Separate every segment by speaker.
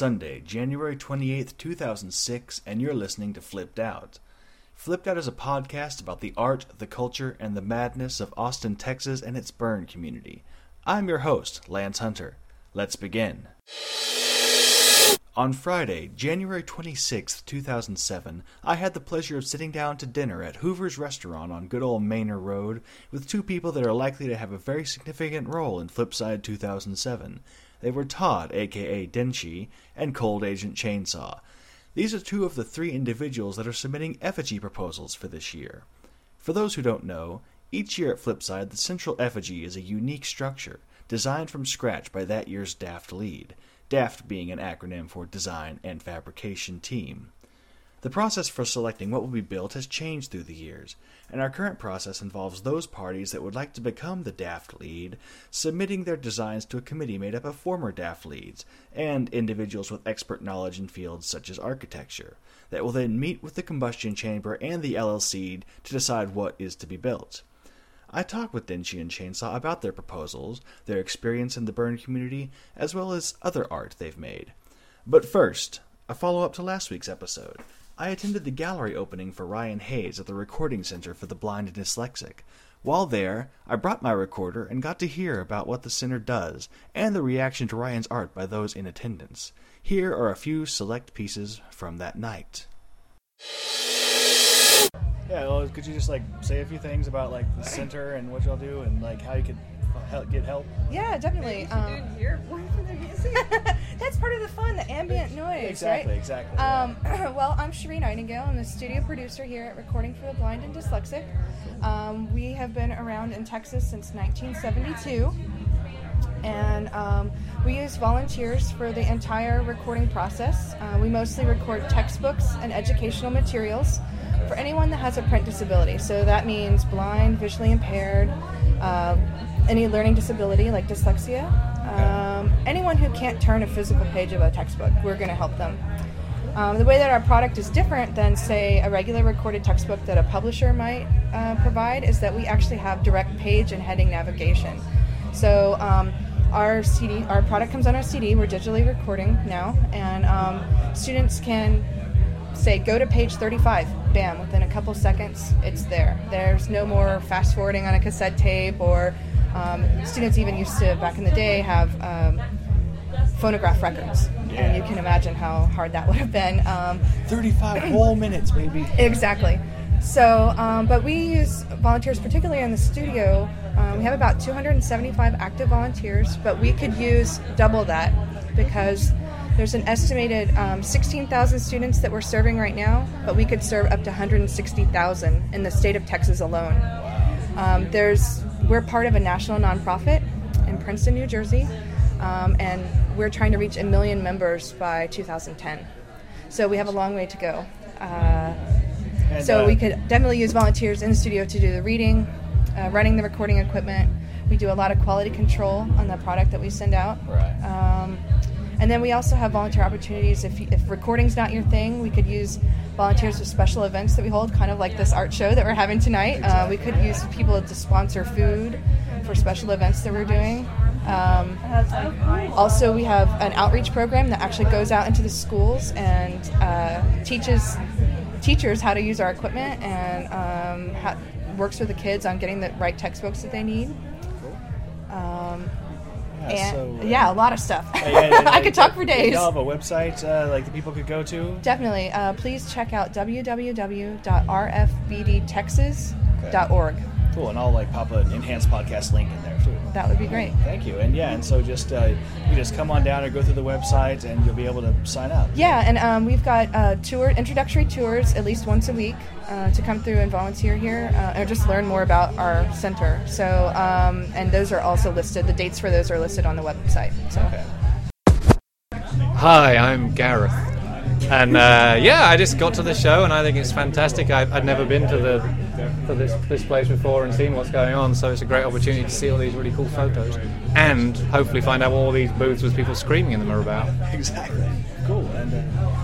Speaker 1: Sunday, January 28th, 2006, and you're listening to Flipped Out. Flipped Out is a podcast about the art, the culture, and the madness of Austin, Texas, and its burn community. I'm your host, Lance Hunter. Let's begin. On Friday, January 26, 2007, I had the pleasure of sitting down to dinner at Hoover's Restaurant on good old Manor Road with two people that are likely to have a very significant role in Flipside 2007. They were Todd, aka Denshi, and Cold Agent Chainsaw. These are two of the three individuals that are submitting effigy proposals for this year. For those who don't know, each year at Flipside, the central effigy is a unique structure, designed from scratch by that year's DAFT lead. DAFT being an acronym for Design and Fabrication Team. The process for selecting what will be built has changed through the years, and our current process involves those parties that would like to become the DAFT lead submitting their designs to a committee made up of former DAFT leads and individuals with expert knowledge in fields such as architecture that will then meet with the combustion chamber and the LLC to decide what is to be built. I talked with Denshi and Chainsaw about their proposals, their experience in the burn community, as well as other art they've made. But first, a follow up to last week's episode. I attended the gallery opening for Ryan Hayes at the Recording Center for the Blind and Dyslexic. While there, I brought my recorder and got to hear about what the center does and the reaction to Ryan's art by those in attendance. Here are a few select pieces from that night. Yeah, well, could you just like say a few things about like the center and what y'all do and like how you could help, get help?
Speaker 2: Yeah, definitely. Um, that's part of the fun, the ambient noise,
Speaker 1: Exactly,
Speaker 2: right?
Speaker 1: exactly.
Speaker 2: Um, well, I'm Cherie Nightingale. I'm the studio producer here at Recording for the Blind and Dyslexic. Um, we have been around in Texas since 1972, and um, we use volunteers for the entire recording process. Uh, we mostly record textbooks and educational materials for anyone that has a print disability. So that means blind, visually impaired, uh, any learning disability like dyslexia. Um, anyone who can't turn a physical page of a textbook, we're going to help them. Um, the way that our product is different than, say, a regular recorded textbook that a publisher might uh, provide is that we actually have direct page and heading navigation. So um, our CD, our product comes on our CD. We're digitally recording now, and um, students can say go to page 35 bam within a couple seconds it's there there's no more fast forwarding on a cassette tape or um, students even used to back in the day have um, phonograph records. And you can imagine how hard that would have been. Um,
Speaker 1: 35 whole minutes, maybe.
Speaker 2: exactly. So um, but we use volunteers particularly in the studio. Um, we have about 275 active volunteers but we could use double that because there's an estimated um, 16,000 students that we're serving right now, but we could serve up to 160,000 in the state of Texas alone. Um, there's we're part of a national nonprofit in Princeton, New Jersey, um, and we're trying to reach a million members by 2010. So we have a long way to go. Uh,
Speaker 1: And,
Speaker 2: so
Speaker 1: uh,
Speaker 2: we could definitely use volunteers in the studio to do the reading, uh, running the recording equipment. We do a lot of quality control on the product that we send out.
Speaker 1: Right.
Speaker 2: Um, and then we also have volunteer opportunities. If, if recording's not your thing, we could use volunteers for special events that we hold, kind of like this art show that we're having tonight. Uh, we could use people to sponsor food for special events that we're doing. Um, also, we have an outreach program that actually goes out into the schools and uh, teaches teachers how to use our equipment and um, works with the kids on getting the right textbooks that they need. Um,
Speaker 1: Yeah,
Speaker 2: and
Speaker 1: so, uh,
Speaker 2: yeah, a lot of stuff.
Speaker 1: yeah, yeah, yeah,
Speaker 2: I could talk for days.
Speaker 1: Y'all have a website uh, like the people could go to.
Speaker 2: Definitely. Uh, please check out www.rfbdtexas.org.
Speaker 1: Cool, and I'll like pop an enhanced podcast link in there too.
Speaker 2: That would be great.
Speaker 1: Thank you, and yeah, and so just uh, you just come on down or go through the website, and you'll be able to sign up.
Speaker 2: Yeah, and um, we've got uh, tour introductory tours at least once a week uh, to come through and volunteer here uh, or just learn more about our center. So, um, and those are also listed. The dates for those are listed on the website. So.
Speaker 1: Okay.
Speaker 3: Hi, I'm Gareth. And uh, yeah, I just got to the show and I think it's fantastic. I've, I'd never been to the to this, this place before and seen what's going on, so it's a great opportunity to see all these really cool photos and hopefully find out what all these booths with people screaming in them are about.
Speaker 1: Exactly. Cool. And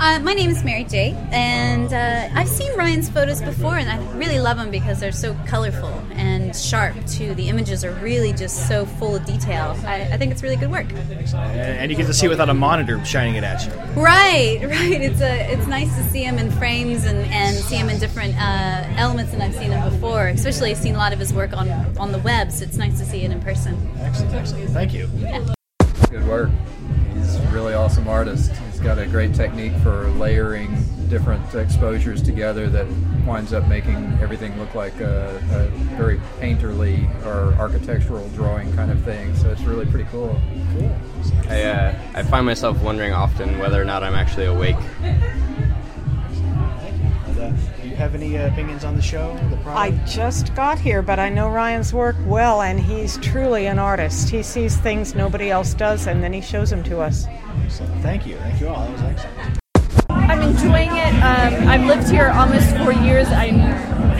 Speaker 1: uh,
Speaker 4: Uh, my name is Mary J, and uh, I've seen Ryan's photos before, and I really love them because they're so colorful and sharp too. The images are really just so full of detail. I, I think it's really good work.
Speaker 5: and you get to see it without a monitor shining it at you.
Speaker 4: Right, right. It's a it's nice to see him in frames and, and see him in different uh, elements than I've seen him before. Especially, I've seen a lot of his work on on the web, so it's nice to see it in person.
Speaker 1: excellent, excellent. Thank you.
Speaker 6: Good work. He's a really awesome artist. He's got a great technique for layering different exposures together that winds up making everything look like a, a very painterly or architectural drawing kind of thing. So it's really pretty cool. Cool.
Speaker 7: I, uh, I find myself wondering often whether or not I'm actually awake.
Speaker 1: And, do you have any uh, opinions on the show, the
Speaker 8: I just got here, but I know Ryan's work well, and he's truly an artist. He sees things nobody else does, and then he shows them to us.
Speaker 1: Excellent. Thank you. Thank you all. That was excellent.
Speaker 9: I'm enjoying it. Um, I've lived here almost four years. I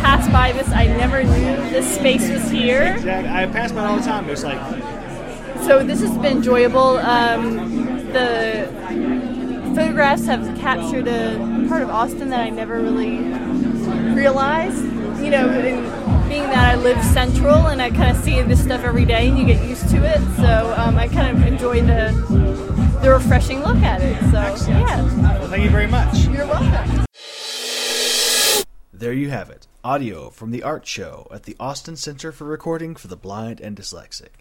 Speaker 9: passed by this. I never knew this space was here.
Speaker 1: Exactly. I pass by it all the time. It's like
Speaker 9: So this has been enjoyable. Um, the photographs have captured a part of Austin that I never really realized. You know, in being that I live central and I kind of see this stuff every day, and you get used to it. So um, I kind of enjoy the the refreshing look at it. So yeah,
Speaker 1: well, thank you very much.
Speaker 9: you're welcome.
Speaker 1: There you have it. Audio from the art show at the Austin Center for Recording for the Blind and Dyslexic.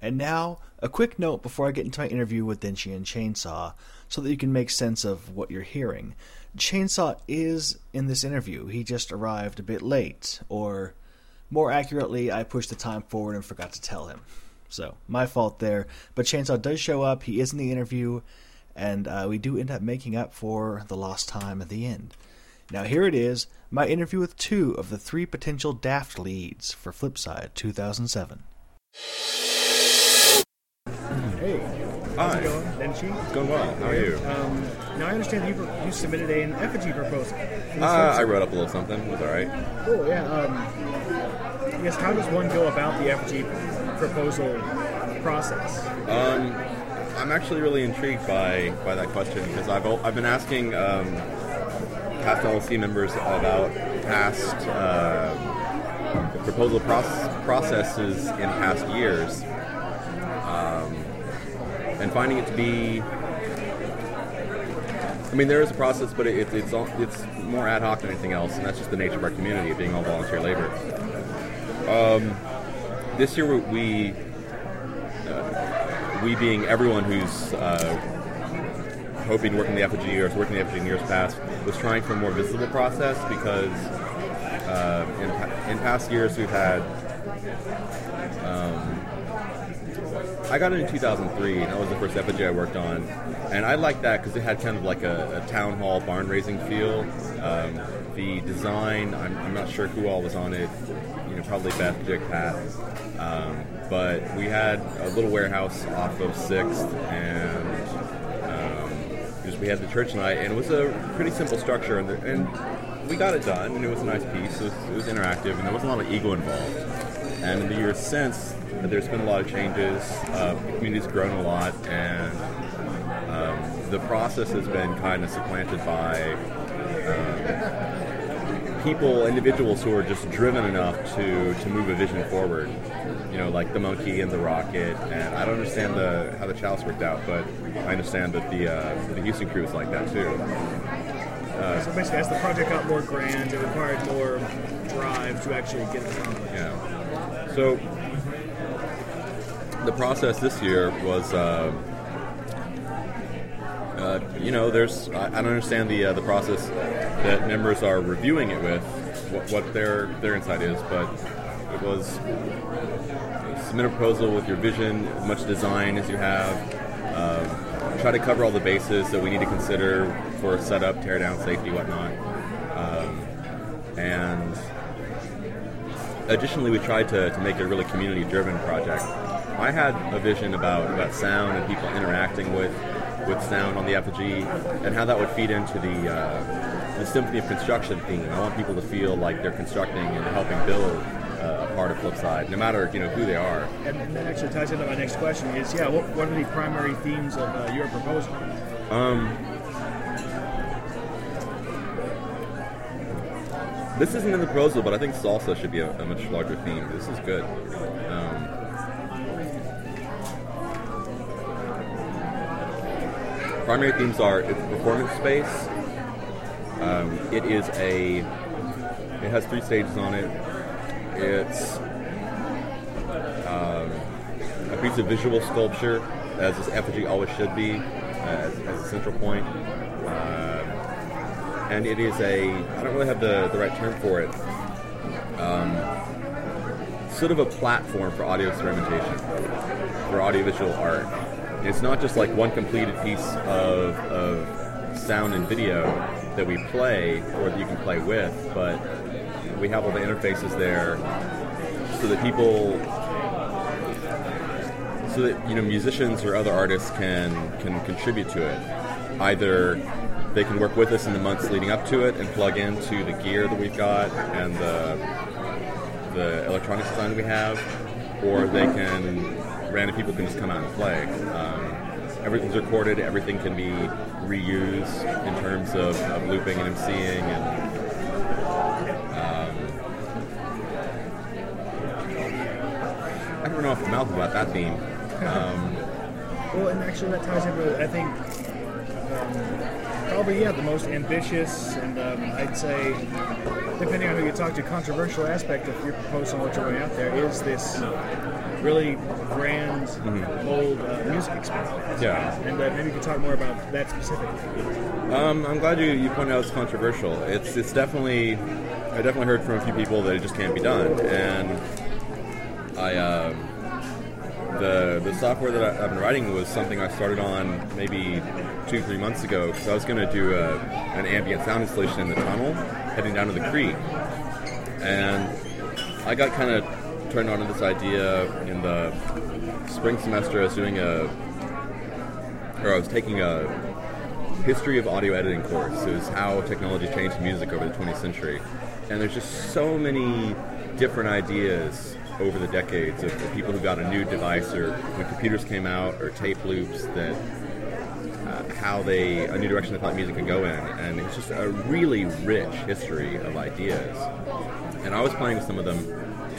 Speaker 1: And now, a quick note before I get into my interview with Denshi and Chainsaw, so that you can make sense of what you're hearing. Chainsaw is in this interview. He just arrived a bit late, or more accurately, I pushed the time forward and forgot to tell him. So, my fault there. But Chainsaw does show up, he is in the interview, and uh, we do end up making up for the lost time at the end. Now, here it is my interview with two of the three potential Daft leads for Flipside 2007.
Speaker 10: Hey, how's it going, Denshi? It's going well. How are you? Um, now I understand you you submitted an effigy proposal.
Speaker 11: Uh, I wrote up a little something. It was all right.
Speaker 10: Cool. Yeah. Um, I guess how does one go about the effigy proposal process?
Speaker 11: Um, I'm actually really intrigued by, by that question because I've I've been asking um, past LLC members about past uh, proposal proce- processes in past years, um, and finding it to be. I mean, there is a process, but it, it's all, it's more ad hoc than anything else, and that's just the nature of our community, being all volunteer labor. Um, this year we uh, we being everyone who's uh, hoping to work in the effigy or working the effigy in years past was trying for a more visible process because uh, in, in past years we've had um, I got it in 2003 and that was the first effigy I worked on and I liked that because it had kind of like a, a town hall barn raising feel um, the design I'm, I'm not sure who all was on it you know probably Beth Jig Pat um, but we had a little warehouse off of Sixth, and um, we had the church night, and it was a pretty simple structure, and, and we got it done, and it was a nice piece. It was, it was interactive, and there wasn't a lot of ego involved. And in the years since, there's been a lot of changes. Uh, the community's grown a lot, and um, the process has been kind of supplanted by um, people, individuals who are just driven enough to, to move a vision forward. You know, like the monkey and the rocket, and I don't understand the how the chalice worked out, but I understand that the uh, the Houston crew is like that too.
Speaker 10: so basically, as the project got more grand, it required more drive to actually get it accomplished.
Speaker 11: Yeah. So the process this year was, uh, uh, you know, there's I, I don't understand the uh, the process that members are reviewing it with, what, what their their insight is, but it was submit a proposal with your vision, as much design as you have. Um, try to cover all the bases that we need to consider for setup, teardown, safety, whatnot. Um, and additionally, we tried to, to make it a really community-driven project. I had a vision about, about sound and people interacting with with sound on the effigy, and how that would feed into the uh, the symphony of construction theme. I want people to feel like they're constructing and helping build uh, a part of Flipside, no matter you know who they are.
Speaker 10: And, and that actually ties into my next question: Is yeah, what, what are the primary themes of uh, your proposal?
Speaker 11: Um, this isn't in the proposal, but I think salsa should be a, a much larger theme. This is good. Um, primary themes are it's a performance space. Um, it is a. It has three stages on it. It's um, a piece of visual sculpture, as this effigy always should be, as, as a central point. Um, and it is a. I don't really have the, the right term for it. Um, sort of a platform for audio experimentation, for audiovisual art. It's not just like one completed piece of, of sound and video that we play or that you can play with, but we have all the interfaces there so that people so that you know musicians or other artists can can contribute to it either they can work with us in the months leading up to it and plug into the gear that we've got and the the electronics design we have or they can random people can just come out and play um, everything's recorded everything can be reused in terms of, of looping and emceeing and I don't know off the mouth about that theme. Um,
Speaker 10: Well, and actually, that ties into I think um, probably yeah the most ambitious and um, I'd say depending on who you talk to, controversial aspect of your proposal and what you're going out there is this really grand, old uh, music experience
Speaker 11: Yeah.
Speaker 10: And uh, maybe you could talk more about that specifically.
Speaker 11: Um, I'm glad you, you pointed out it's controversial. It's it's definitely I definitely heard from a few people that it just can't be done, and I um the the software that I, I've been writing was something I started on maybe two three months ago because I was going to do a, an ambient sound installation in the tunnel heading down to the creek, and I got kind of turned on to this idea in the spring semester. I was doing a or I was taking a history of audio editing course. It was how technology changed music over the 20th century. And there's just so many different ideas over the decades of, of people who got a new device or when computers came out or tape loops that uh, how they a new direction they thought music could go in. And it's just a really rich history of ideas. And I was playing with some of them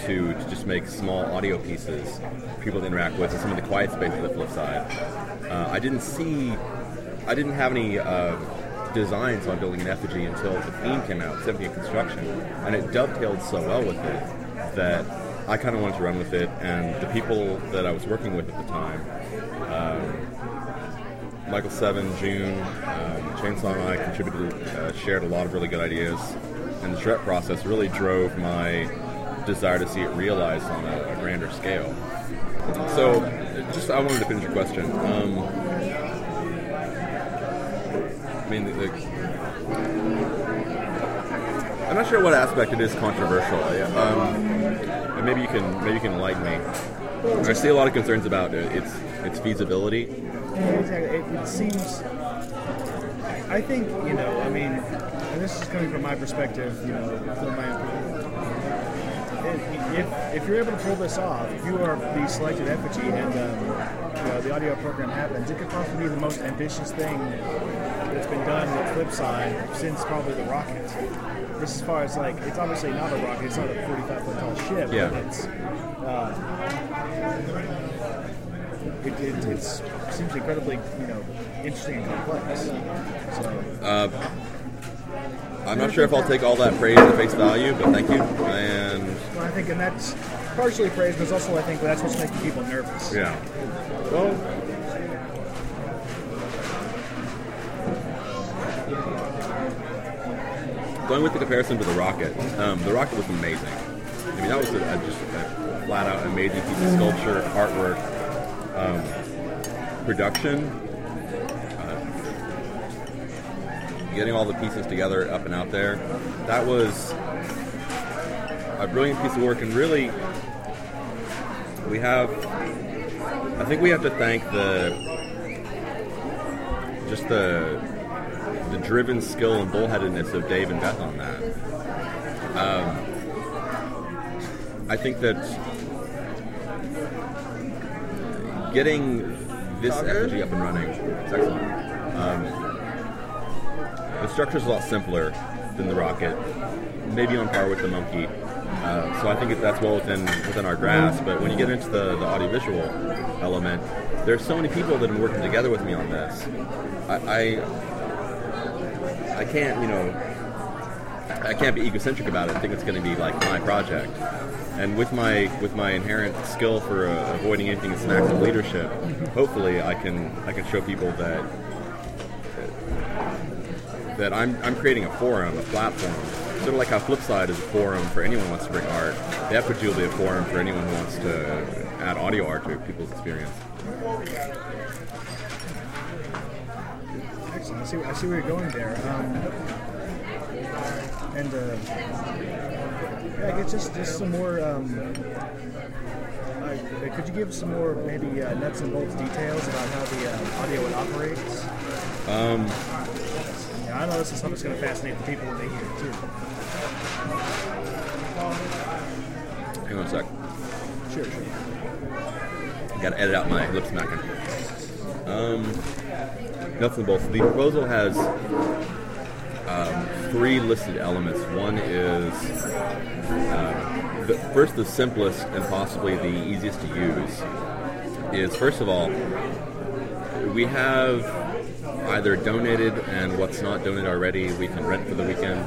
Speaker 11: to, to just make small audio pieces people to interact with and some of the quiet space of the flip side. Uh, I didn't see I didn't have any uh, designs on building an effigy until the theme came out, Symphony of Construction, and it dovetailed so well with it that I kind of wanted to run with it. And the people that I was working with at the time, um, Michael Seven, June, um, Chainsaw, and I contributed, uh, shared a lot of really good ideas, and the charrette process really drove my desire to see it realized on a, a grander scale. So, just I wanted to finish your question. Um, I mean, the, the, I'm not sure what aspect it is controversial. Um, and maybe you can maybe you can enlighten me. I see a lot of concerns about it, its its feasibility.
Speaker 10: Exactly. It, it seems. I think you know. I mean, and this is coming from my perspective. You know, from my. If, if you're able to pull this off, if you are the selected effigy and um, you know, the audio program happens, it could possibly be the most ambitious thing that's been done with Flipside since probably the rocket. Just as far as like, it's obviously not a rocket. It's not a 45 foot tall ship.
Speaker 11: Yeah.
Speaker 10: But it's. Uh, it, it it's, seems incredibly, you know, interesting and complex. So,
Speaker 11: Uh, I'm not sure if I'll take all that praise at face value, but thank you. And
Speaker 10: well, I think, and that's partially praise, but also I think that's what's making people nervous.
Speaker 11: yeah,
Speaker 10: Well,
Speaker 11: going with the comparison to the rocket, um, the rocket was amazing. I mean, that was a, a, just a flat out amazing piece of sculpture, artwork, um, production, uh, getting all the pieces together up and out there. That was a brilliant piece of work, and really, we have. I think we have to thank the just the the driven skill and bullheadedness of Dave and Beth on that. Um, I think that getting this effigy up and running is excellent. Um, the structure's a lot simpler than the rocket, maybe on par with the monkey. Uh, so I think that's well within within our grasp. But when you get into the, the audiovisual element, there's so many people that have been working together with me on this. I, I I can't, you know, I can't be egocentric about it. I think it's going to be like my project. And with my with my inherent skill for uh, avoiding anything that's an act of leadership, hopefully I can I can show people that that I'm I'm creating a forum, a platform. Sort of like how Flipside is a forum for anyone who wants to bring art. That would be a forum for anyone who wants to add audio art to people's experience.
Speaker 10: Excellent. I see, I see where you're going there. Um, and uh, yeah, I guess just just some more. Um, uh, could you give some more maybe uh, nuts and bolts details about how the uh, audio would operate?
Speaker 11: Um,
Speaker 10: yeah, I know this is something that's going to fascinate the people when they hear it too.
Speaker 11: hang on a sec.
Speaker 10: Sure, sure.
Speaker 11: Got to edit out my lip smacking. Um, nuts and bolts. The proposal has um, three listed elements. One is um, the, first the simplest and possibly the easiest to use. Is first of all, we have either donated and what's not donated already we can rent for the weekend.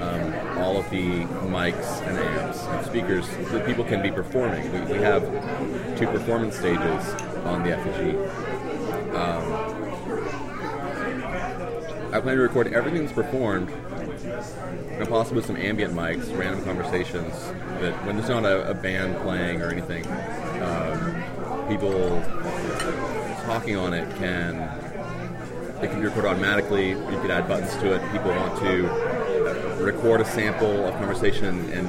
Speaker 11: Um, all of the mics and amps and speakers that people can be performing. We, we have two performance stages on the effigy. Um, I plan to record everything that's performed and possibly some ambient mics, random conversations that when there's not a, a band playing or anything, um, people talking on it can it can be recorded automatically. You could add buttons to it. People want to record a sample of conversation and,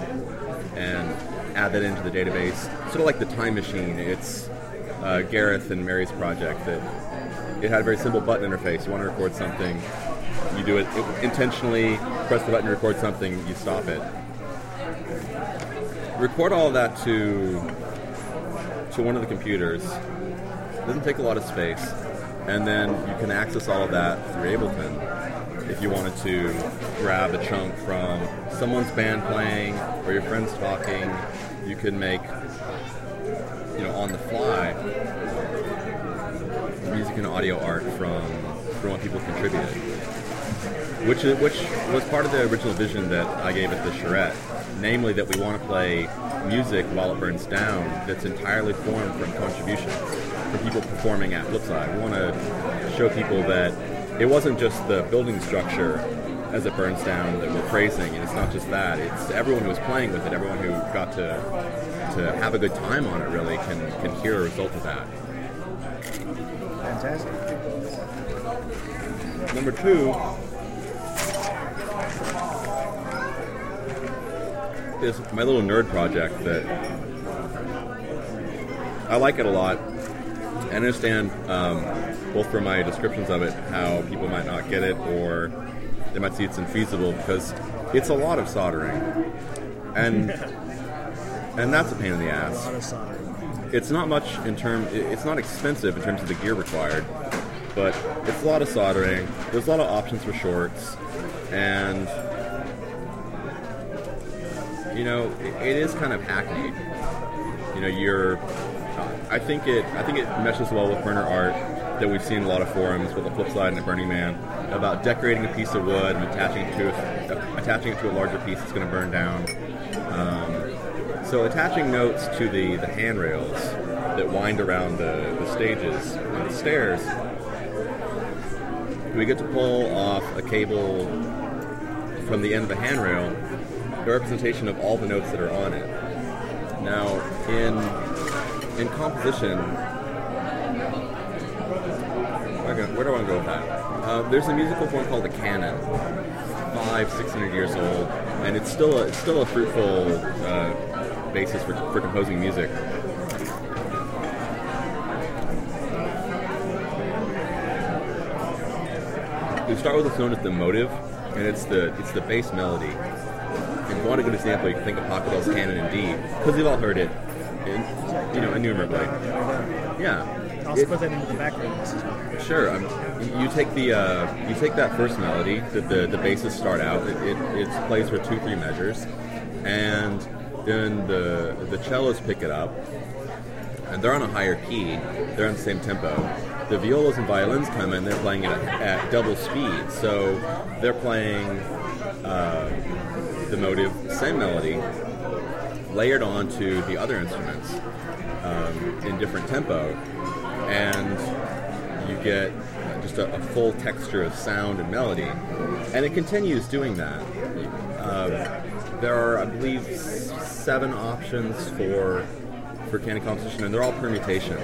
Speaker 11: and add that into the database. Sort of like the time machine. It's uh, Gareth and Mary's project that it had a very simple button interface. You want to record something, you do it, it intentionally. Press the button to record something. You stop it. Record all that to to one of the computers. It doesn't take a lot of space, and then you can access all of that through Ableton. If you wanted to grab a chunk from someone's band playing or your friends talking, you can make you know on the fly music and audio art from from what people contributed, which is, which was part of the original vision that I gave at the charrette, namely that we want to play music while it burns down that's entirely formed from contributions from people performing at Flipside. We want to show people that it wasn't just the building structure as it burns down that we're praising, and it's not just that. It's everyone who was playing with it, everyone who got to to have a good time on it. Really can can hear a result of that.
Speaker 10: Fantastic.
Speaker 11: Number two is my little nerd project that I like it a lot. I understand um, both from my descriptions of it how people might not get it or they might see it's infeasible because it's a lot of soldering, and and that's a pain in the ass
Speaker 10: lot of soldering.
Speaker 11: it's not much in term. It's not expensive in terms of the gear required, but it's a lot of soldering. There's a lot of options for shorts, and you know it, it is kind of hackneyed. You know, you're. I think it. I think it meshes well with burner art that we've seen a lot of forums with the flip side and the Burning Man about decorating a piece of wood and attaching it to a, attaching it to a larger piece that's going to burn down. Um, so attaching notes to the, the handrails that wind around the, the stages and the stairs, we get to pull off a cable from the end of the handrail, a representation of all the notes that are on it. Now, in in composition, where, where do I want to go with that? Uh, there's a musical form called the canon, five, six hundred years old, and it's still a, it's still a fruitful uh, basis for, for composing music. we start with what's known as the motive, and it's the it's the bass melody. If you want a good example, you can think of Pachelbel's Canon in D, because we've all heard it, in, you know, innumerably. Yeah.
Speaker 10: I'll
Speaker 11: It-
Speaker 10: put that into the background. What-
Speaker 11: Sure. Um, you take the uh, you take that first melody that the the basses start out. It, it, it plays for two three measures, and then the the cellos pick it up, and they're on a higher key. They're on the same tempo. The violas and violins come in. They're playing it at, at double speed, so they're playing uh, the motive, same melody, layered onto the other instruments um, in different tempo, and you get just a, a full texture of sound and melody. And it continues doing that. Uh, there are, I believe, seven options for for canon composition, and they're all permutations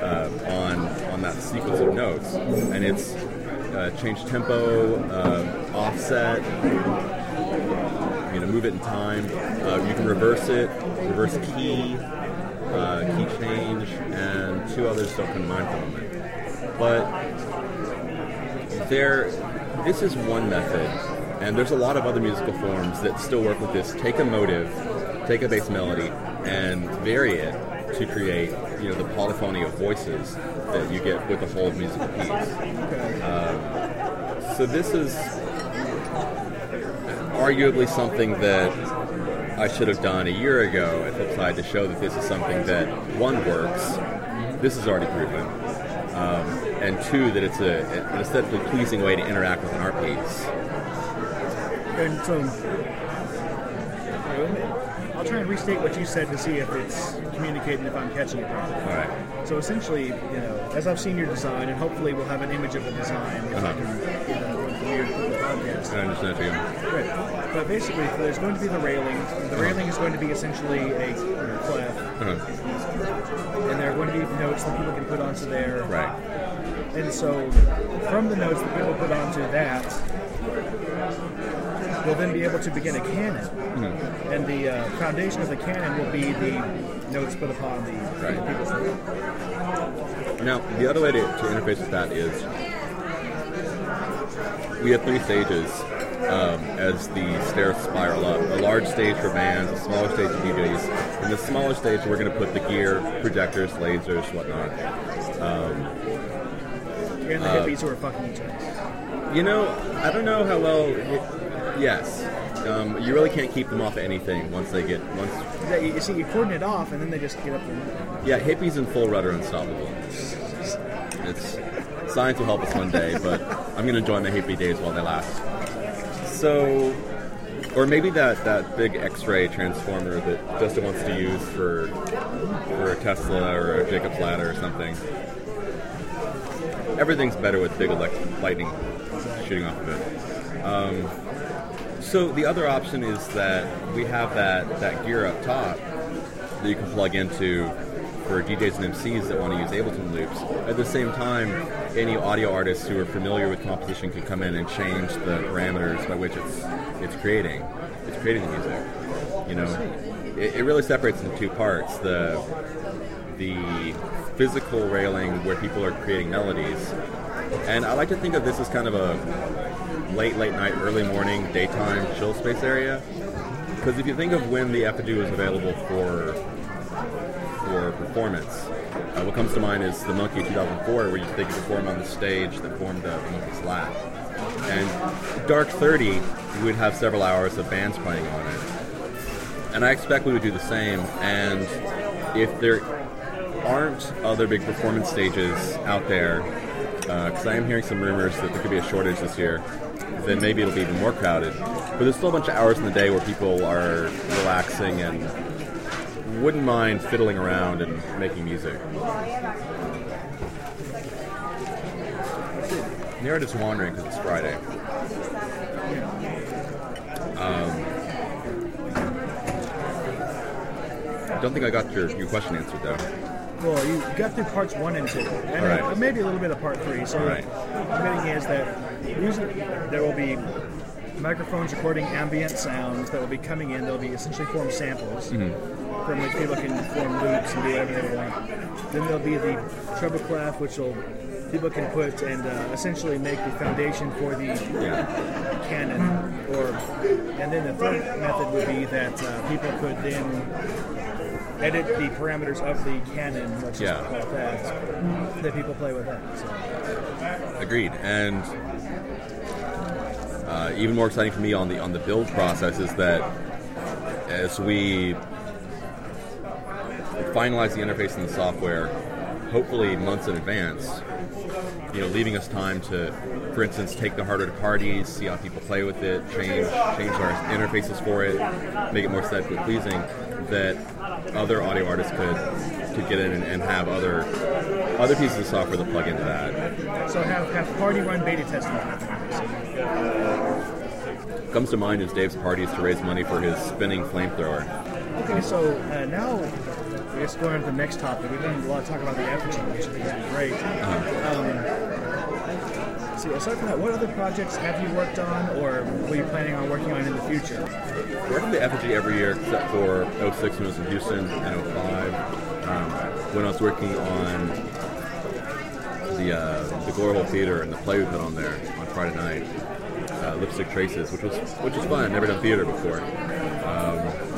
Speaker 11: uh, on on that sequence of notes, and it's uh, change tempo, uh, offset, move it in time. Uh, you can reverse it, reverse key, uh, key change, and two others don't come to mind for the moment. But there, this is one method, and there's a lot of other musical forms that still work with this. Take a motive, take a bass melody, and vary it to create, you know, the polyphony of voices that you get with the whole musical piece. Um, so this is arguably something that I should have done a year ago at Flipside to show that this is something that one works. This is already proven, um, and two that it's a, an aesthetically pleasing way to interact with an art piece.
Speaker 10: And so, I'll try and restate what you said to see if it's communicating if I'm catching it properly.
Speaker 11: All right.
Speaker 10: So essentially, you know, as I've seen your design, and hopefully we'll have an image of the design if
Speaker 11: Uh-huh.
Speaker 10: can get that going for you for the podcast.
Speaker 11: I understand what you're
Speaker 10: Right. But basically, there's going to be the railing. The railing is going to be essentially a clef,
Speaker 11: Uh-huh.
Speaker 10: and there are going to be notes that people can put onto there.
Speaker 11: Right.
Speaker 10: And so, from the notes that people put onto that, we'll then be able to begin a canon.
Speaker 11: Mhm.
Speaker 10: And the uh, foundation of the canon will be the notes put upon the,
Speaker 11: Right.
Speaker 10: people's.
Speaker 11: Now, the other way to, to interface with that is we have three stages um, as the stairs spiral up. A large stage for bands, a smaller stage for DJs. In the smaller stage, we're going to put the gear, projectors, lasers, whatnot. Um,
Speaker 10: And the
Speaker 11: uh,
Speaker 10: hippies who are fucking each other.
Speaker 11: You know, I don't know how well. It, yes, um, you really can't keep them off of anything once they get once.
Speaker 10: Yeah, You you see, you cordon it off, and then they just get up there.
Speaker 11: Yeah, hippies in full rudder unstoppable. It's science will help us one day, but I'm going to join the hippie days while they last. So, or maybe that, that big X-ray transformer that Justin wants to use for for a Tesla or a Jacob's ladder or something. Everything's better with big elect- lightning shooting off of it. Um, so the other option is that we have that, that gear up top that you can plug into for DJs and MCs that want to use Ableton loops. At the same time, any audio artists who are familiar with composition can come in and change the parameters by which it's it's creating it's creating the music. You know, it, it really separates into two parts: the the physical railing where people are creating melodies, and I like to think of this as kind of a late late night, early morning, daytime chill space area. Because if you think of when the effigy was available for for performance, uh, what comes to mind is the Monkey 2004, where you, they could perform on the stage that formed the Monkey's lap. And Dark 30, we would have several hours of bands playing on it. And I expect we would do the same. And if there aren't other big performance stages out there, because I am hearing some rumors that there could be a shortage this year, then maybe it'll be even more crowded. But there's still a bunch of hours in the day where people are relaxing and wouldn't mind fiddling around and making music. Narrative's wandering because it's Friday. Um, I don't think I got your, your question answered though.
Speaker 10: Well, you got through parts one and two, and
Speaker 11: right.
Speaker 10: uh, maybe a little bit of part three. So
Speaker 11: All right.
Speaker 10: the is that usually there will be microphones recording ambient sounds that will be coming in. They'll be essentially form samples from which people can form loops and do whatever they want. Then there'll be the treble clef, which will people can put and uh, essentially make the foundation for the canon. Or and then the third method would be that uh, people could then edit the parameters of the canon, let's
Speaker 11: Yeah.
Speaker 10: call it that, that people play with that. So.
Speaker 11: Agreed. And uh, even more exciting for me on the on the build process is that as we finalize the interface and the software, hopefully months in advance, you know, leaving us time to, for instance, take the hardware to parties, see how people play with it, change change our interfaces for it, make it more aesthetically pleasing. That other audio artists could could get in and, and have other other pieces of software that plug into that.
Speaker 10: So have, have party run beta testing.
Speaker 11: Comes to mind is Dave's parties to raise money for his spinning flamethrower.
Speaker 10: Okay, so uh, now guess going on to the next topic. We've done a lot of talk about the effigy, which I think is great. Um, see, aside from that, what other projects have you worked on, or are you planning on working on in the future?
Speaker 11: Work on the effigy every year except for 06 when I was in Houston and 05. Um, when I was working on the uh, the Glory Hole Theater and the play we put on there on Friday night, uh, Lipstick Traces, which was which was fun. Never done theater before. Um,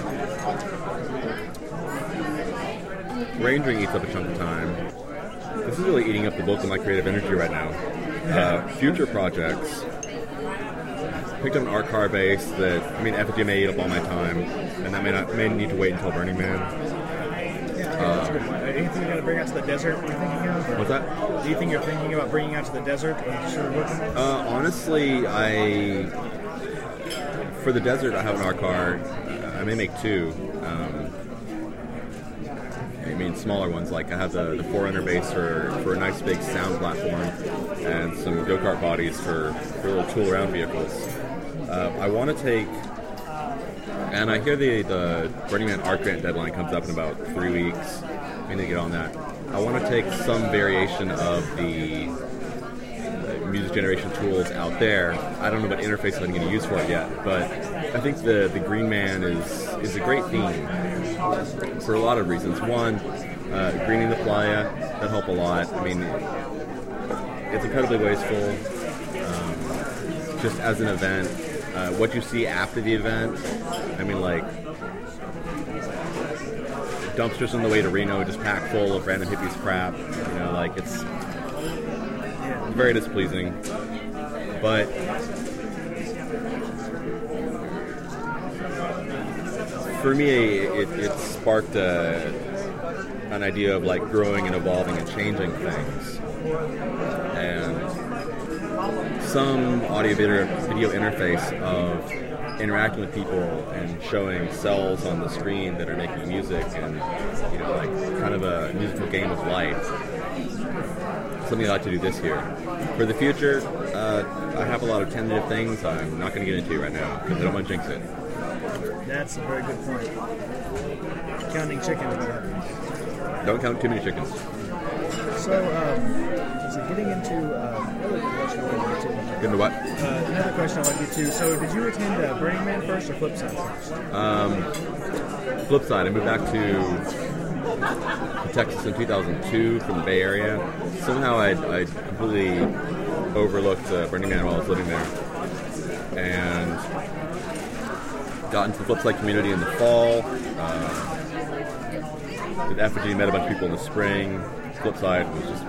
Speaker 11: Rangering eats up a chunk of time. This is really eating up the bulk of my creative energy right now. Uh, future projects. Picked up an art car base that I mean, effigy ate up all my time, and that may not may need to wait until Burning Man.
Speaker 10: Yeah, that's a good point. Uh, Anything you're to bring out to the desert? You're thinking of?
Speaker 11: What's that?
Speaker 10: Do you think you're thinking about bringing out to the desert? Or sure?
Speaker 11: Uh, honestly, I for the desert I have an art car. I may make two. I mean, smaller ones. Like I have the, the Forerunner base for, for a nice big sound platform, and some go kart bodies for, for little tool around vehicles. Uh, I want to take, and I hear the the Burning Man art grant deadline comes up in about three weeks. I need to get on that. I want to take some variation of the music generation tools out there. I don't know what interface I'm going to use for it yet, but I think the the Green Man is is a great theme for a lot of reasons. One, uh, greening the playa that help a lot. I mean, it's incredibly wasteful. Um, just as an event, uh, what you see after the event, I mean, like dumpsters on the way to Reno just packed full of random hippies crap. You know, like it's very displeasing. But for me, it, it sparked a, an idea of like growing and evolving and changing things. And some audio video, video interface of interacting with people and showing cells on the screen that are making music and you know like kind of a musical game of life something I'd like to do this year. For the future, uh, I have a lot of tentative things I'm not going to get into right now because I don't want to jinx it.
Speaker 10: That's a very good point. Counting chickens.
Speaker 11: Don't count too many chickens.
Speaker 10: So, um, so getting into um, another question I wanted to get to.
Speaker 11: Into what?
Speaker 10: Uh, another question I wanted to get to. So, did you attend uh, Burning Man first or Flipside first?
Speaker 11: Um, flip side, I moved back to Texas in 2002 from the Bay Area. Somehow I I completely overlooked uh, Burning Man while I was living there, and got into the Flipside community in the fall. Uh, did Effigy, met a bunch of people in the spring. Flipside was just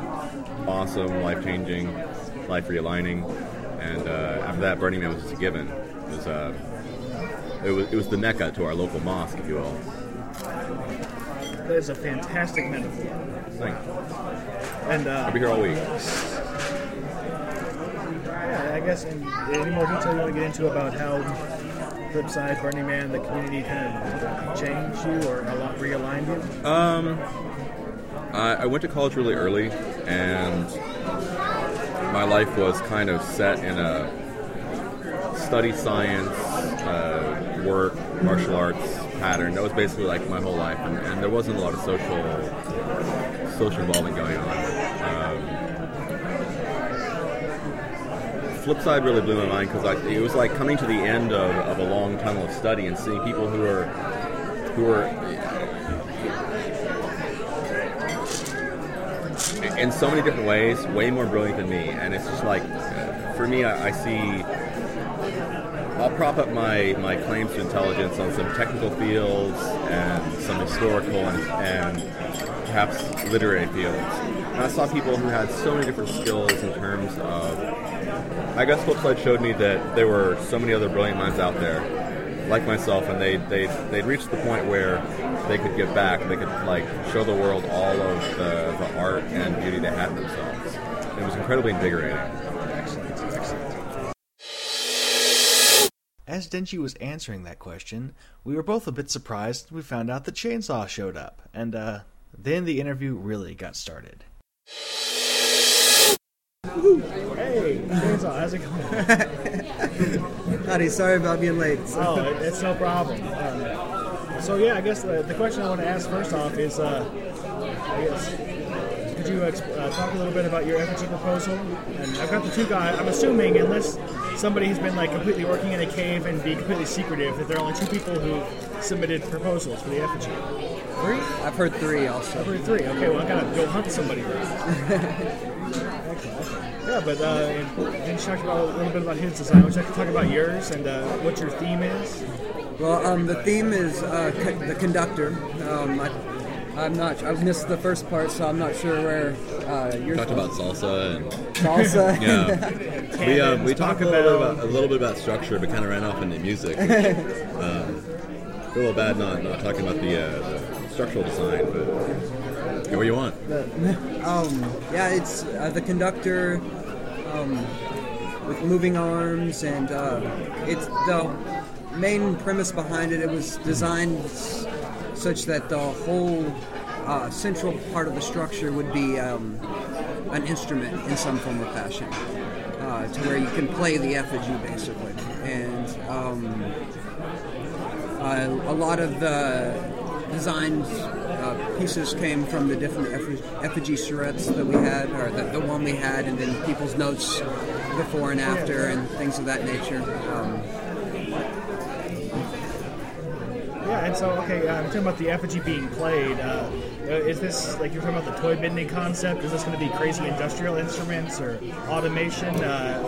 Speaker 11: awesome, life changing, life realigning, and uh, after that, Burning Man was just a given. It was uh, it was it was the mecca to our local mosque, if you will.
Speaker 10: That is a fantastic metaphor.
Speaker 11: Thank you.
Speaker 10: And uh,
Speaker 11: I'll be here all week.
Speaker 10: Yeah, I guess. And any more detail you want to get into about how Flipside, Burning Man, the community kind of changed you or a lot realigned you?
Speaker 11: Um, I, I went to college really early, and my life was kind of set in a study science, uh, work, martial arts pattern. That was basically like my whole life, and, and there wasn't a lot of social social involvement going on. Um, Flipside really blew my mind because it was like coming to the end of, of a long tunnel of study and seeing people who are who are in so many different ways, way more brilliant than me. And it's just like, for me, I, I see. I'll prop up my, my claims to intelligence on some technical fields and some historical and, and perhaps literary fields. And I saw people who had so many different skills in terms of. I guess Flipside showed me that there were so many other brilliant minds out there, like myself, and they they they'd reached the point where they could give back. They could like show the world all of the, the art and beauty they had themselves. It was incredibly invigorating.
Speaker 1: As Denshi was answering that question, we were both a bit surprised when we found out that Chainsaw showed up, and uh, then the interview really got started.
Speaker 10: Hey, Chainsaw, how's it going?
Speaker 12: Howdy, sorry about being late.
Speaker 10: oh, it, it's no problem. Um, so yeah, I guess the, the question I want to ask first off is, uh, I guess, could you exp- uh, talk a little bit about your efforts effigy proposal? And I've got the two guys. I'm assuming, unless somebody has been like completely working in a cave and being completely secretive, that there are only two people who submitted proposals for the effigy. Three?
Speaker 12: I've heard three also.
Speaker 10: I've heard three. Okay, well I gotta go hunt somebody. Yeah, but uh, and talk about a little bit about his design. Would you like to talk about yours and uh, what your theme is?
Speaker 12: Well, um, the theme is uh, co- the conductor. Um, I, I'm not. I've missed the first part, so I'm not sure where uh, you're.
Speaker 11: talked about salsa and
Speaker 12: Salsa.
Speaker 11: yeah, we um, we talked a little bit about a little bit about structure, but kind of ran off into music. Which, um, a little bad not, not talking about the, uh, the structural design, but go where you want.
Speaker 12: um, yeah, it's uh, the conductor um, with moving arms, and uh, it's the main premise behind it. It was designed s- such that the whole uh, central part of the structure would be um, an instrument in some form or fashion, uh, to where you can play the effigy basically, and. Um, uh, a lot of the design uh, pieces came from the different effigy, effigy charrettes that we had, or the, the one we had, and then people's notes before and after, and things of that nature. Um,
Speaker 10: Yeah, and so okay, uh, I'm talking about the effigy being played. Uh, uh, is this like you're talking about the toy bending concept? Is this going to be crazy industrial instruments or automation? Uh,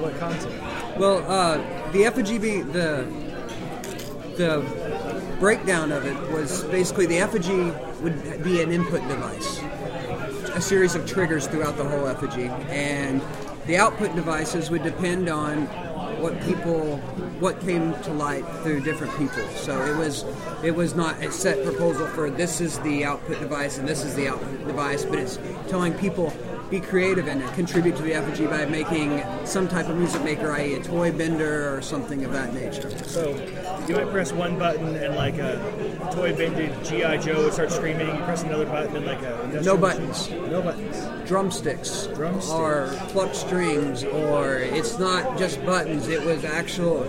Speaker 10: what concept?
Speaker 12: well, uh, the effigy, the the breakdown of it was basically the effigy would be an input device, a series of triggers throughout the whole effigy, and the output devices would depend on what people what came to light through different people. So it was it was not a set proposal for this is the output device and this is the output device, but it's telling people be creative and contribute to the effigy by making some type of music maker, i.e., a toy bender or something of that nature.
Speaker 10: So you might press one button and like a toy bended GI Joe would start screaming. You press another button and like a
Speaker 12: No buttons.
Speaker 10: No buttons.
Speaker 12: Drumsticks,
Speaker 10: Drumsticks.
Speaker 12: or plucked strings, or it's not just buttons. It was actual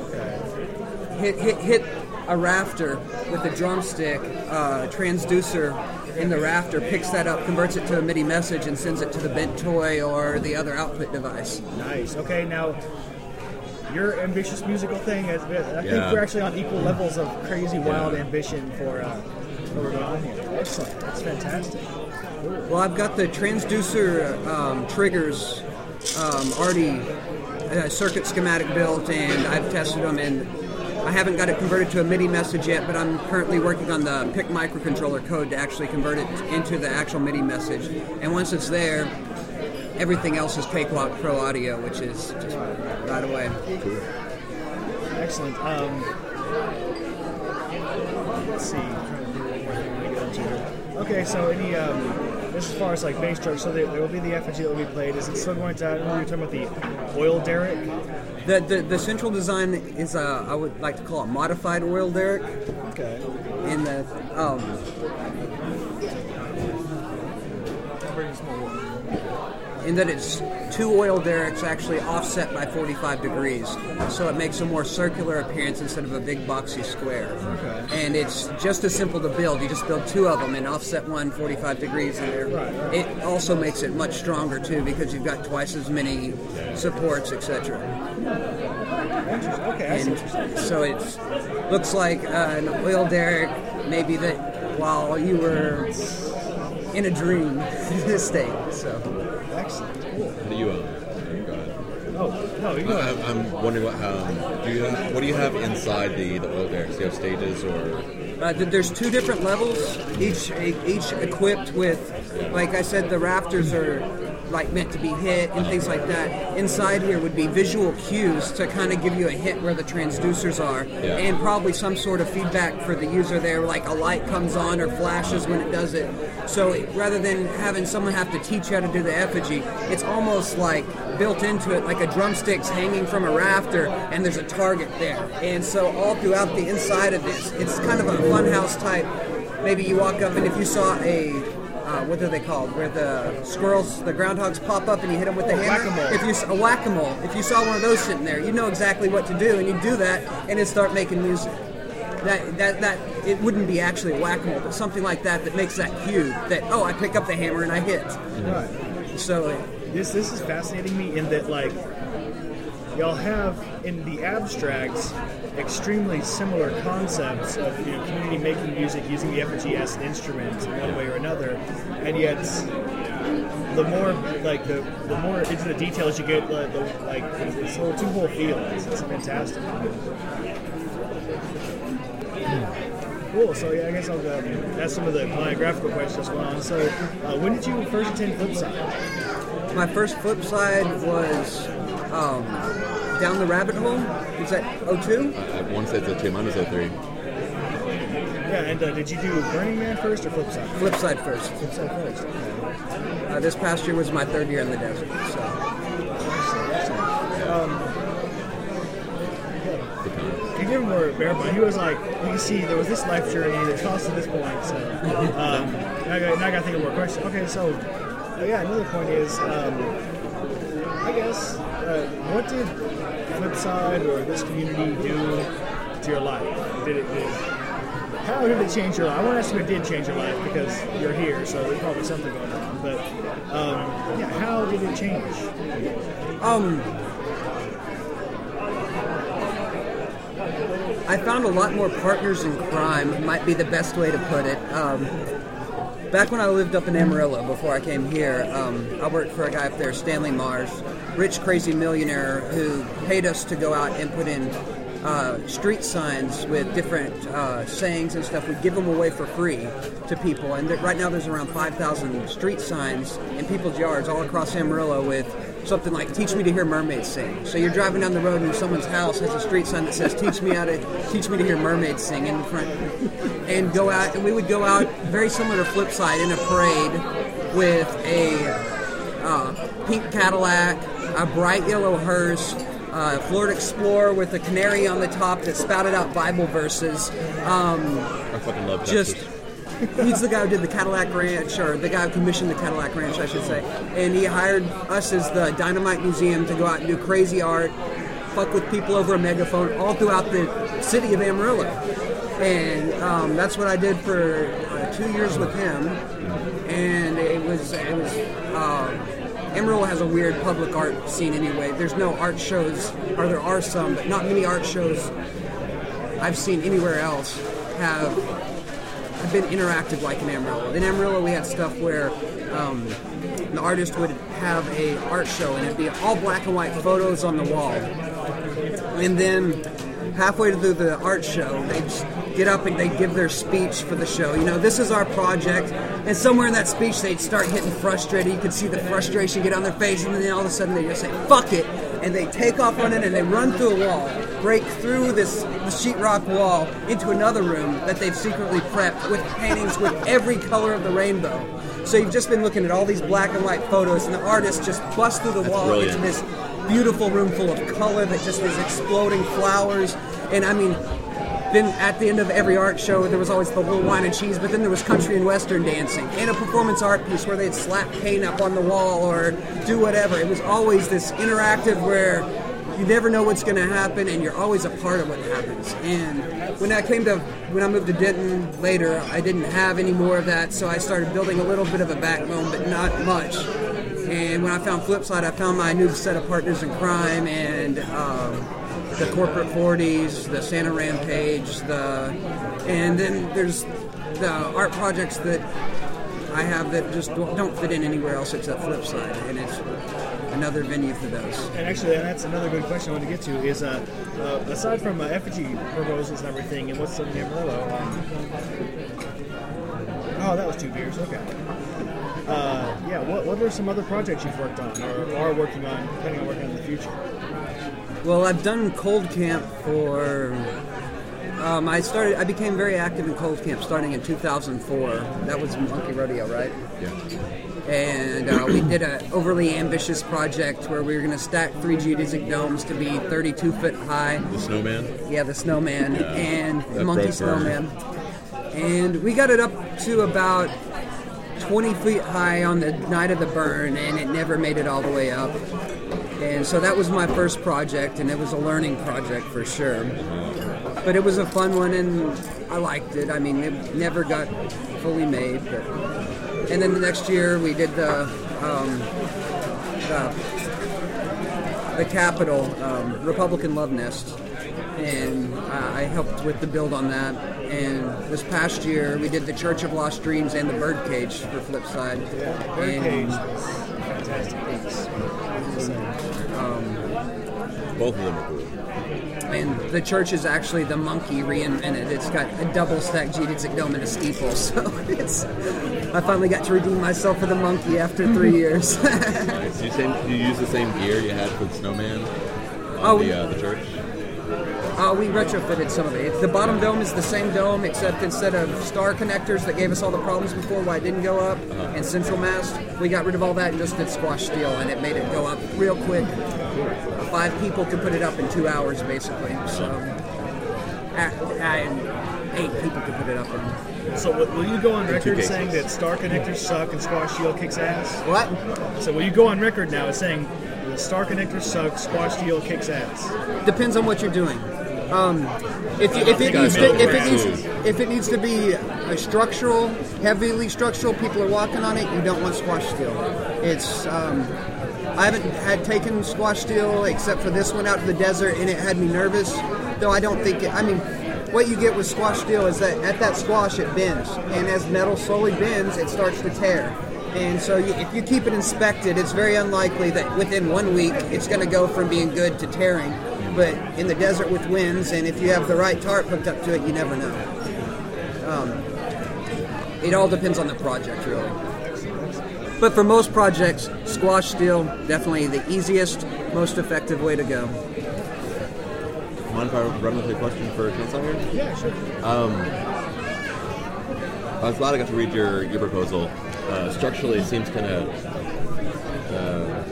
Speaker 12: hit hit hit a rafter with a drumstick. Uh, transducer in the rafter picks that up, converts it to a MIDI message, and sends it to the bent toy or the other output device.
Speaker 10: Nice. Okay, now your ambitious musical thing has been. I think
Speaker 12: Yeah.
Speaker 10: we're actually on equal levels of crazy, wild ambition for uh, what we're going on here. Excellent. That's fantastic.
Speaker 12: Well, I've got the transducer um, triggers um, already uh, circuit schematic built, and I've tested them, and I haven't got it converted to a MIDI message yet, but I'm currently working on the PIC microcontroller code to actually convert it into the actual MIDI message. And once it's there, everything else is Cakewalk Pro Audio, which is just right away. Cool.
Speaker 10: Excellent. Um, let's see. Okay, so any um, as far as like bass strokes, so there, will be the effigy that will be played. Is it still going to? Remember you talking about the oil derrick.
Speaker 12: The, the, the central design is, uh, I would like to call it modified oil derrick.
Speaker 10: Okay.
Speaker 12: In the, um,
Speaker 10: very small world.
Speaker 12: In that it's two oil derricks actually offset by 45 degrees, so it makes a more circular appearance instead of a big boxy square.
Speaker 10: Okay.
Speaker 12: And it's just as simple to build. You just build two of them and offset one 45 degrees, and there. It also makes it much stronger too because you've got twice as many supports, etc.
Speaker 10: Okay,
Speaker 12: And so it looks like uh, an oil derrick, maybe that while you were in a dream state. So
Speaker 10: excellent. Cool.
Speaker 11: What do you own? Go ahead.
Speaker 10: Oh no, you go
Speaker 11: I-
Speaker 10: ahead.
Speaker 11: I'm, I'm wondering what um, do you have, what do you have inside the the oil derricks? Do you have stages or
Speaker 12: Uh, th- there's two different levels, each each equipped with, like I said, the rafters are like meant to be hit and things like that. Inside here would be visual cues to kind of give you a hint where the transducers are,
Speaker 13: Yeah.
Speaker 12: and probably some sort of feedback for the user there, like a light comes on or flashes when it does it. So it- rather than having someone have to teach you how to do the effigy, it's almost like built into it, like a drumstick's hanging from a rafter, and there's a target there. And so all throughout the inside of this, it's kind of a funhouse type. Maybe you walk up and if you saw a uh, what are they called? Where the squirrels, the groundhogs pop up and you hit them with the
Speaker 10: Oh,
Speaker 12: hammer.
Speaker 10: whack-a-mole.
Speaker 12: If you a whack-a-mole, if you saw one of those sitting there, you know exactly what to do, and you do that, and it start making music. That that that it wouldn't be actually a whack-a-mole, but something like that that makes that cue that oh I pick up the hammer and I hit.
Speaker 10: Right.
Speaker 12: So
Speaker 10: this this is fascinating me in that like y'all have in the abstract extremely similar concepts of you know community making music using the effigy as an instrument in one way or another, and yet the more like the the more into the details you get, like, the, like a little two whole feel. It's, it's fantastic. Cool. So yeah, I guess I'll. That's some of the biographical questions going on. So, uh, when did you first attend Flipside?
Speaker 12: my first Flipside was um, down the rabbit hole. Is that 02?
Speaker 11: I, I want to say it's a two, mine was a three.
Speaker 10: Yeah, and uh, did you do Burning Man first or Flipside?
Speaker 12: Flipside first.
Speaker 10: Flipside first. Okay.
Speaker 12: Uh, this past year was my third year in the desert. So
Speaker 10: Um, you give him more barefoot. He was like, you can see there was this life journey that caused to this point. So um, now, I got, now I got to think of more questions. Okay, so uh, yeah, another point is, um, I guess, uh, what did Flipside or this community do to your life? Did it? Did how did it change your life? I want to ask if it did change your life because you're here, so there's probably something going on. But um, yeah, how did it change?
Speaker 12: Um, I found a lot more partners in crime, might be the best way to put it. Um, back when I lived up in Amarillo before I came here, um, I worked for a guy up there, Stanley Marsh, rich, crazy millionaire who paid us to go out and put in uh, street signs with different uh, sayings and stuff. We give them away for free to people, and th- right now there's around 5,000 street signs in people's yards all across Amarillo with something like "Teach me to hear mermaids sing." So you're driving down the road and someone's house has a street sign that says "Teach me how to teach me to hear mermaids sing" in front, and go out. And we would go out very similar to Flipside in a parade with a uh, pink Cadillac, a bright yellow hearse, uh, Florida Explorer with a canary on the top that spouted out Bible verses. Um,
Speaker 11: I fucking love
Speaker 12: just
Speaker 11: Texas.
Speaker 12: He's the guy who did the Cadillac Ranch, or the guy who commissioned the Cadillac Ranch, I should say. And he hired us as the Dynamite Museum to go out and do crazy art, fuck with people over a megaphone all throughout the city of Amarillo. And um, that's what I did for uh, two years with him. And it was it was. Uh, Amarillo has a weird public art scene anyway. There's no art shows, or there are some, but not many art shows I've seen anywhere else have have been interactive like in Amarillo. In Amarillo, we had stuff where um, the artist would have a art show and it'd be all black and white photos on the wall, and then halfway through the art show, they'd get up and they'd give their speech for the show. You know, this is our project, and somewhere in that speech, they'd start getting frustrated. You could see the frustration get on their face, and then all of a sudden, they just say "fuck it," and they take off running and they run through a wall, break through this the sheetrock wall into another room that they've secretly prepped with paintings with every color of the rainbow. So you've just been looking at all these black and white photos, and the artist just busts through the
Speaker 11: That's
Speaker 12: wall
Speaker 11: brilliant.
Speaker 12: into this beautiful room full of color that just is exploding flowers. And I mean, then at the end of every art show, there was always the little wine and cheese, but then there was country and western dancing and a performance art piece where they'd slap paint up on the wall or do whatever. It was always this interactive where you never know what's going to happen and you're always a part of what happens. And when I came to, when I moved to Denton later, I didn't have any more of that, so I started building a little bit of a backbone, but not much. And when I found Flipside, I found my new set of partners in crime and um, the corporate 40s, the Santa Rampage, the and then there's the art projects that I have that just don't don't fit in anywhere else except Flipside, and it's another venue for those.
Speaker 10: And actually, that's another good question I want to get to is uh, uh, aside from uh, effigy proposals and everything, and what's the name Amarillo? Um, oh, that was two beers. Okay. Uh, yeah. What, what are some other projects you've worked on or are working on, planning on working on in the future?
Speaker 12: Well, I've done Cold Camp for. Um, I started. I became very active in Cold Camp starting in 2004. That was Monkey Rodeo, right?
Speaker 11: Yeah.
Speaker 12: And uh, we did an overly ambitious project where we were going to stack three geodesic domes to be 32 foot high.
Speaker 11: The snowman.
Speaker 12: Yeah, the snowman
Speaker 11: Yeah,
Speaker 12: and
Speaker 11: that
Speaker 12: the monkey snowman. And we got it up to about 20 feet high on the night of the burn, and it never made it all the way up. And so that was my first project, and it was a learning project for sure. But it was a fun one, and I liked it. I mean, it never got fully made. But... And then the next year, we did the um, the, the Capitol um, Republican Love Nest, and I I helped with the build on that. And this past year, we did the Church of Lost Dreams and the Birdcage for Flipside.
Speaker 10: Birdcage
Speaker 12: And,
Speaker 10: was fantastic piece.
Speaker 12: um,
Speaker 11: Both of them are cool.
Speaker 12: And the church is actually the monkey reinvented. It's got a double stacked geodesic dome and a steeple, so it's. I finally got to redeem myself for the monkey after three years.
Speaker 11: Nice. You, same, you use the same gear you had for the snowman on
Speaker 12: Oh,
Speaker 11: the, uh, the church?
Speaker 12: Uh, we retrofitted some of it. The bottom dome is the same dome, except instead of star connectors that gave us all the problems before, why it didn't go up, and central mast, we got rid of all that and just did squash steel, and it made it go up real quick. Five people can put it up in two hours, basically. So, and eight people can put it up in.
Speaker 10: So will- will you go on record saying that star connectors suck and squash steel kicks ass?
Speaker 12: What?
Speaker 10: So will you go on record now as saying the star connectors suck, squash steel kicks ass?
Speaker 12: Depends on what you're doing. Um, if, you, if it needs to, if it needs if it needs to be a structural, heavily structural, people are walking on it. You don't want squash steel. It's um, I haven't had taken squash steel except for this one out to the desert, and it had me nervous. Though I don't think it. I mean, what you get with squash steel is that at that squash it bends, and as metal slowly bends, it starts to tear. And so, you, if you keep it inspected, it's very unlikely that within one week it's going to go from being good to tearing. But in the desert with winds, and if you have the right tarp hooked up to it, you never know. Um, it all depends on the project, really. But for most projects, squash steel definitely the easiest, most effective way to go.
Speaker 11: Mind if I run with a question for Chancellor here?
Speaker 10: Yeah, sure.
Speaker 11: Um, I was glad I got to read your, your proposal. Uh, structurally, it seems kind of uh,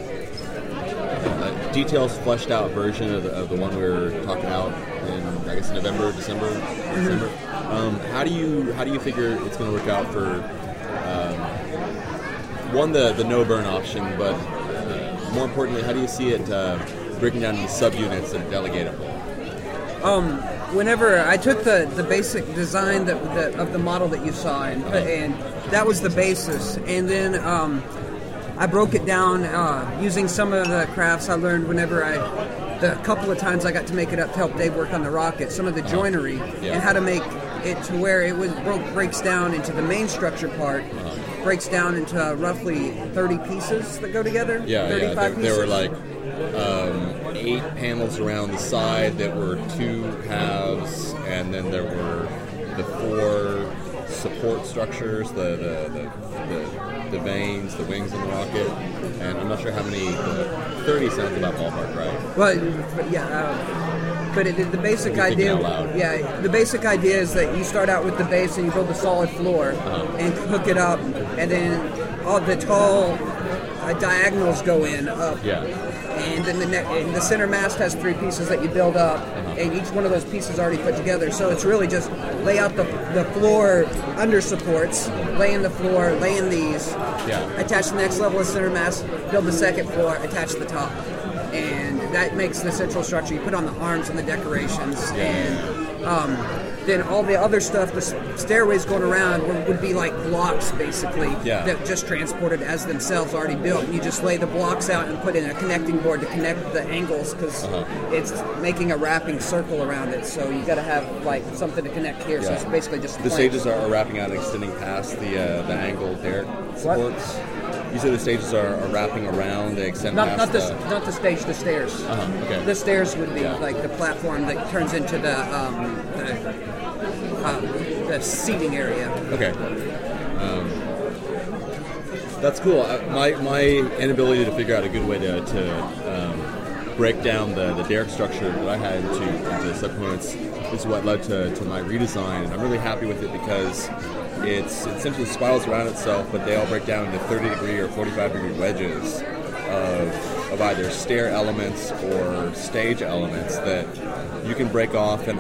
Speaker 11: a details fleshed out version of the, of the one we were talking about in I guess November, December, December. Um, how do you how do you figure it's going to work out for um, one the the no burn option, but uh, more importantly, how do you see it uh, breaking down into subunits and delegatable?
Speaker 12: Um, whenever I took the, the basic design that, that of the model that you saw, and put, and that was the basis, and then um, I broke it down uh, using some of the crafts I learned whenever I. The couple of times I got to make it up to help Dave work on the rocket, some of the joinery
Speaker 11: Yeah.
Speaker 12: and how to make it to where it was broke breaks down into the main structure part, breaks down into roughly 30 pieces that go together.
Speaker 11: Yeah, yeah. There,
Speaker 12: pieces.
Speaker 11: there were like um, eight panels around the side that were two halves, and then there were the four support structures, the the, the, the, the vanes, the wings on the rocket, and I'm not sure how many. Uh, Thirty sounds about ballpark, right?
Speaker 12: Well, yeah, uh, but it, the basic idea, yeah, the basic idea is that you start out with the base and you build a solid floor
Speaker 11: Uh-huh.
Speaker 12: and hook it up, and then all the tall uh, diagonals go in up.
Speaker 11: Yeah.
Speaker 12: And then the ne- and the center mast has three pieces that you build up,
Speaker 11: Uh-huh.
Speaker 12: and each one of those pieces already put together. So it's really just lay out the, the floor under supports, lay in the floor, lay in these,
Speaker 11: Yeah.
Speaker 12: attach the next level of center mast, build the second floor, attach the top, and that makes the central structure. You put on the arms and the decorations, and um, then all the other stuff, the stairways going around, would, would be like blocks basically
Speaker 11: Yeah.
Speaker 12: that just transported as themselves already built. And you just lay the blocks out and put in a connecting board to connect the angles because
Speaker 11: Uh-huh.
Speaker 12: it's making a wrapping circle around it. So you got to have like something to connect here. So it's basically just
Speaker 11: The
Speaker 12: planks.
Speaker 11: stages are, wrapping out and extending past the uh, the angled derrick supports. You said the stages are, are wrapping around, they extend
Speaker 12: Not, not the,
Speaker 11: the.
Speaker 12: not the stage, the stairs.
Speaker 11: Uh-huh, okay.
Speaker 12: The stairs would be
Speaker 11: Yeah.
Speaker 12: like the platform that turns into the um, the, uh, the seating area.
Speaker 11: Okay. Um, that's cool. Uh, My, my inability to figure out a good way to, to um, break down the, the derrick structure that I had into, into subcomponents is what led to, to my redesign. And I'm really happy with it because it's it simply spirals around itself, but they all break down into 30 degree or 45 degree wedges of, of either stair elements or stage elements that you can break off and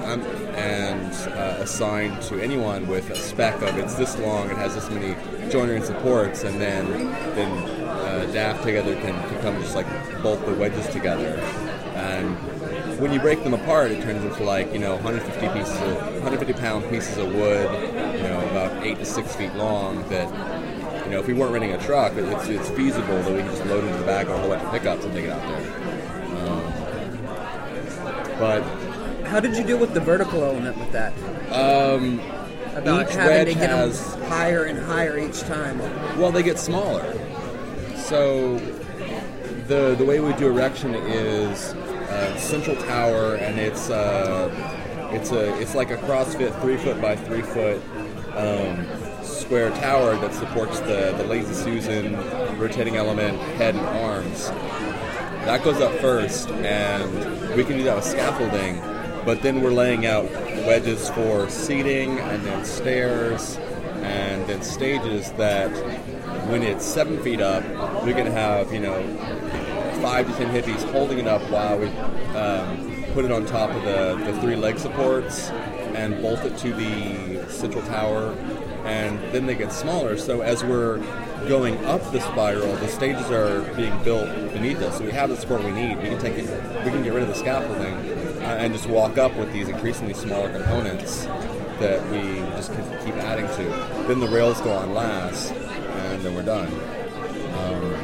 Speaker 11: and uh, assign to anyone with a spec of it's this long, it has this many joinery and supports, and then then uh, DAF together can, can come just like bolt the wedges together. And when you break them apart, it turns into like you know 150 pieces of 150 pound pieces of wood, you know about eight to six feet long. That you know if we weren't renting a truck, it's it's feasible that we can just load into the back of a whole bunch of pickups and take it out there. Um, but
Speaker 12: How did you deal with the vertical element with that?
Speaker 11: um,
Speaker 12: About
Speaker 11: each
Speaker 12: having
Speaker 11: wedge
Speaker 12: to get
Speaker 11: has
Speaker 12: them higher and higher each time.
Speaker 11: well, they get smaller. So the the way we do erection is uh, central tower, and it's uh, it's a it's like a CrossFit three foot by three foot um, square tower that supports the the lazy Susan rotating element head and arms. That goes up first, and we can do that with scaffolding. But then we're laying out wedges for seating, and then stairs, and then stages that, when it's seven feet up, we can have you know five to ten hippies holding it up while we um, put it on top of the, the three leg supports and bolt it to the central tower, and then they get smaller. So as we're going up the spiral, the stages are being built beneath us. So we have the support we need. We can take it. We can get rid of the scaffolding uh, and just walk up with these increasingly smaller components that we just keep adding to. Then the rails go on last, and then we're done. Um,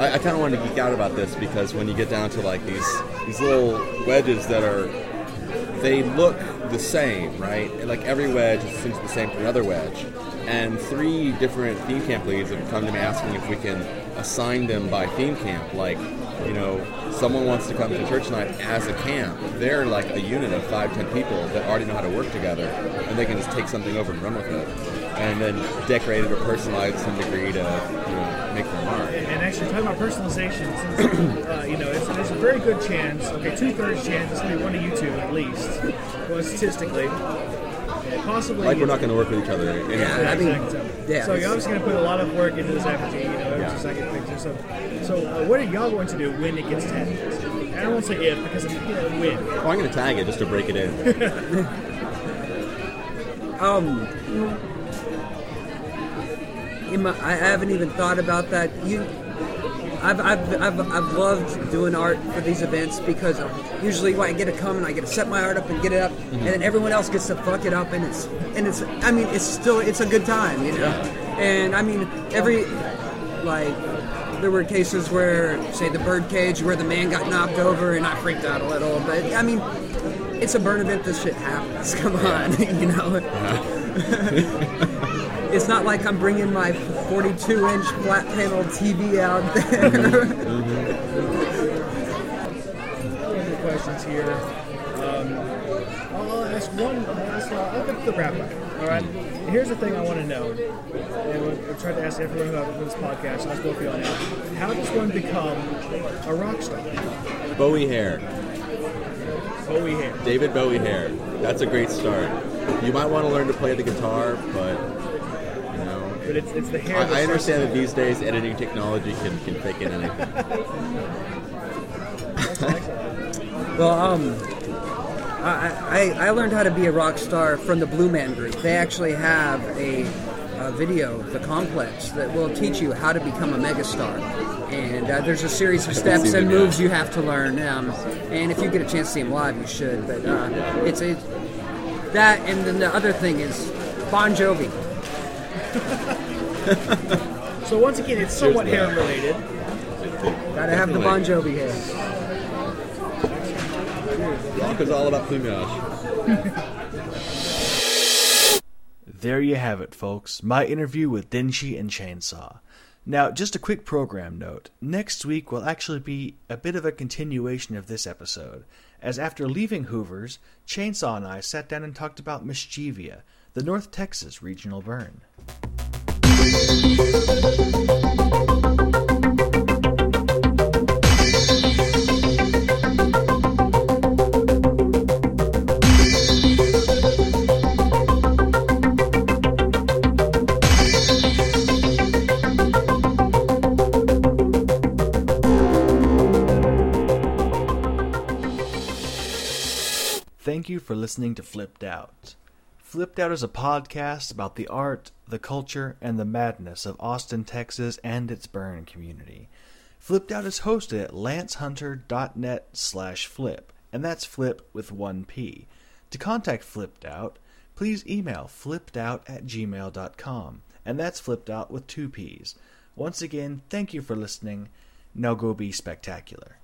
Speaker 11: I, I kind of wanted to geek out about this because when you get down to like these these little wedges that are, they look the same, right? Like every wedge essentially the same to another wedge. And three different theme camp leads have come to me asking if we can assign them by theme camp. Like, you know, someone wants to come to church night as a camp. They're like a unit of five, ten people that already know how to work together, and they can just take something over and run with it, and then decorate it or personalize some degree to, you know, make their mark.
Speaker 10: And actually, talking about personalization, since, uh, you know, it's, there's a very good chance, okay, two thirds chance it's going to be one of you two at least, well, statistically. Possibly.
Speaker 11: Like we're not going to work with each other. Anyway.
Speaker 10: Yeah, exactly.
Speaker 12: yeah.
Speaker 10: So you're obviously going to put a lot of work into this effigy, you know, every
Speaker 11: Yeah.
Speaker 10: second picture. So, so uh, what are y'all going to do when it gets tagged? And I won't say if because you know when.
Speaker 11: Oh, I'm going to tag it just to break it in.
Speaker 12: Um, in my, I haven't even thought about that. You, I've, I've, I've, I've loved doing art for these events because usually when I get to come and I get to set my art up and get it up, and mm-hmm. then everyone else gets to fuck it up, and it's and it's I mean it's still it's a good time, you know. And I mean every like there were cases where say the bird cage where the man got knocked over and I freaked out a little, but I mean it's a burn event. This shit happens. Come on, you know. it's not like I'm bringing my 42 inch flat panel TV out there.
Speaker 10: Other questions here. Um, I'll ask one. I'll, I'll get the wrap up. All right. Here's the thing I want to know, and we'll, we'll to ask everyone who has this podcast. and Ask both of y'all. How does one become a rock star?
Speaker 11: Bowie hair.
Speaker 10: Bowie hair.
Speaker 11: David Bowie hair. That's a great start. You might want to learn to play the guitar, but you know,
Speaker 10: but it's, it's the hair.
Speaker 11: I, I understand that these days editing technology can, can fake in anything.
Speaker 12: Well, um, I, I, I learned how to be a rock star from the Blue Man Group. They actually have a, a video, The Complex, that will teach you how to become a megastar. And uh, there's a series of steps and moves you have to learn. Um, and if you get a chance to see them live, you should. But uh, it's a that, and then the other thing is Bon Jovi.
Speaker 10: So once again, it's somewhat hair related.
Speaker 12: Gotta have the Bon Jovi hair.
Speaker 11: Rock is all about plumage.
Speaker 1: There you have it, folks. My interview with Denshi and Chainsaw. Now, just a quick program note. Next week will actually be a bit of a continuation of this episode, as after leaving Hoover's, Chainsaw and I sat down and talked about Mischievia, the North Texas regional burn. Thank you for listening to Flipp'd OUT. Flipp'd OUT is a podcast about the art, the culture, and the madness of Austin, Texas, and its burn community. Flipp'd OUT is hosted at lancehunter.net slash flip, and that's flip with one P. To contact Flipp'd OUT, please email flippdout at gmail.com, and that's flipped out with two P's. Once again, thank you for listening. Now go be spectacular.